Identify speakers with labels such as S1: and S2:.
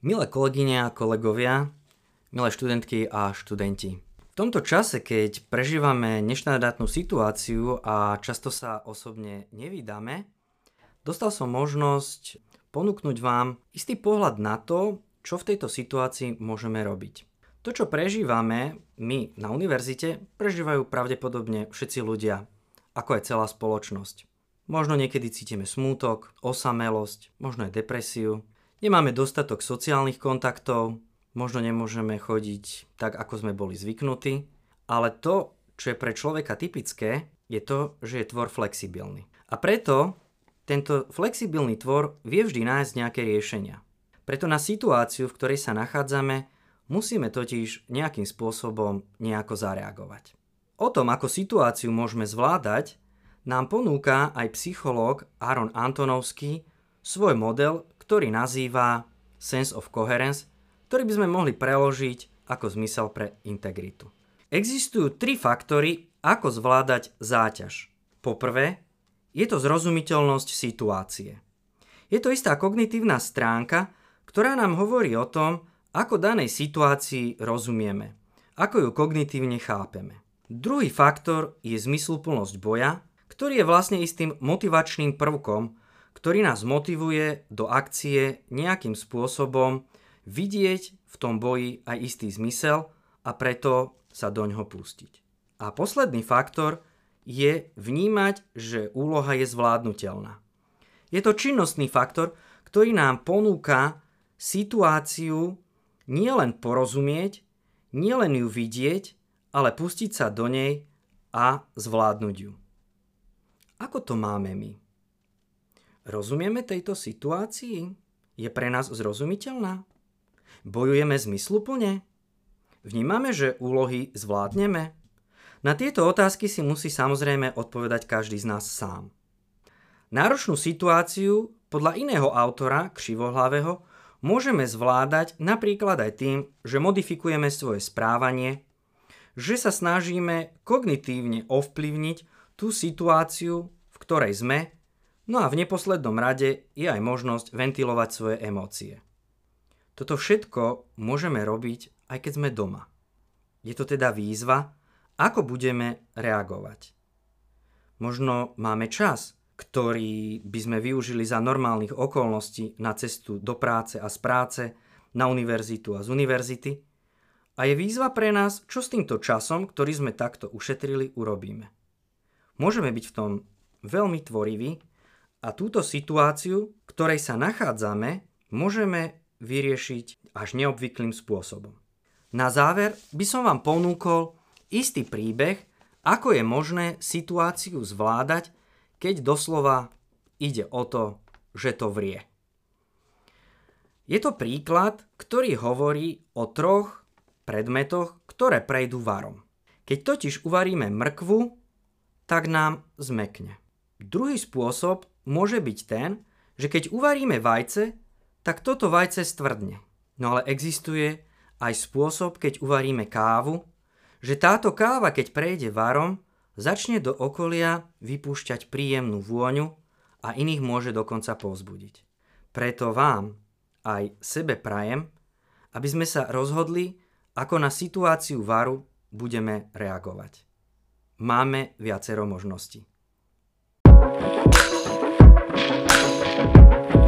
S1: Milé kolegyne a kolegovia, milé študentky a študenti. V tomto čase, keď prežívame neštandardnú situáciu a často sa osobne nevídame, dostal som možnosť ponúknuť vám istý pohľad na to, čo v tejto situácii môžeme robiť. To, čo prežívame my na univerzite, prežívajú pravdepodobne všetci ľudia, ako aj celá spoločnosť. Možno niekedy cítime smútok, osamelosť, možno aj depresiu, Nemáme dostatok sociálnych kontaktov, možno nemôžeme chodiť tak, ako sme boli zvyknutí, ale to, čo je pre človeka typické, je to, že je tvor flexibilný. A preto tento flexibilný tvor vie vždy nájsť nejaké riešenia. Preto na situáciu, v ktorej sa nachádzame, musíme totiž nejakým spôsobom nejako zareagovať. O tom, ako situáciu môžeme zvládať, nám ponúka aj psychológ Aaron Antonovský svoj model, ktorý nazýva sense of coherence, ktorý by sme mohli preložiť ako zmysel pre integritu. Existujú tri faktory, ako zvládať záťaž. Poprvé, je to zrozumiteľnosť situácie. Je to istá kognitívna stránka, ktorá nám hovorí o tom, ako danej situácii rozumieme, ako ju kognitívne chápeme. Druhý faktor je zmysluplnosť boja, ktorý je vlastne istým motivačným prvkom, ktorý nás motivuje do akcie nejakým spôsobom vidieť v tom boji aj istý zmysel a preto sa do ňoho pustiť. A posledný faktor je vnímať, že úloha je zvládnutelná. Je to činnostný faktor, ktorý nám ponúka situáciu nielen porozumieť, nielen ju vidieť, ale pustiť sa do nej a zvládnuť ju. Ako to máme my? Rozumieme tejto situácii? Je pre nás zrozumiteľná? Bojujeme zmysluplne? Vnímame, že úlohy zvládneme? Na tieto otázky si musí samozrejme odpovedať každý z nás sám. Náročnú situáciu podľa iného autora, Křivohlavého, môžeme zvládať napríklad aj tým, že modifikujeme svoje správanie, že sa snažíme kognitívne ovplyvniť tú situáciu, v ktorej sme No a v neposlednom rade je aj možnosť ventilovať svoje emócie. Toto všetko môžeme robiť, aj keď sme doma. Je to teda výzva, ako budeme reagovať. Možno máme čas, ktorý by sme využili za normálnych okolností na cestu do práce a z práce, na univerzitu a z univerzity. A je výzva pre nás, čo s týmto časom, ktorý sme takto ušetrili, urobíme. Môžeme byť v tom veľmi tvoriví a túto situáciu, ktorej sa nachádzame, môžeme vyriešiť až neobvyklým spôsobom. Na záver by som vám ponúkol istý príbeh, ako je možné situáciu zvládať, keď doslova ide o to, že to vrie. Je to príklad, ktorý hovorí o troch predmetoch, ktoré prejdú varom. Keď totiž uvaríme mrkvu, tak nám zmekne. Druhý spôsob môže byť ten, že keď uvaríme vajce, tak toto vajce stvrdne. No ale existuje aj spôsob, keď uvaríme kávu, že táto káva, keď prejde varom, začne do okolia vypúšťať príjemnú vôňu a iných môže dokonca povzbudiť. Preto vám aj sebe prajem, aby sme sa rozhodli, ako na situáciu varu budeme reagovať. Máme viacero možností. Thank you.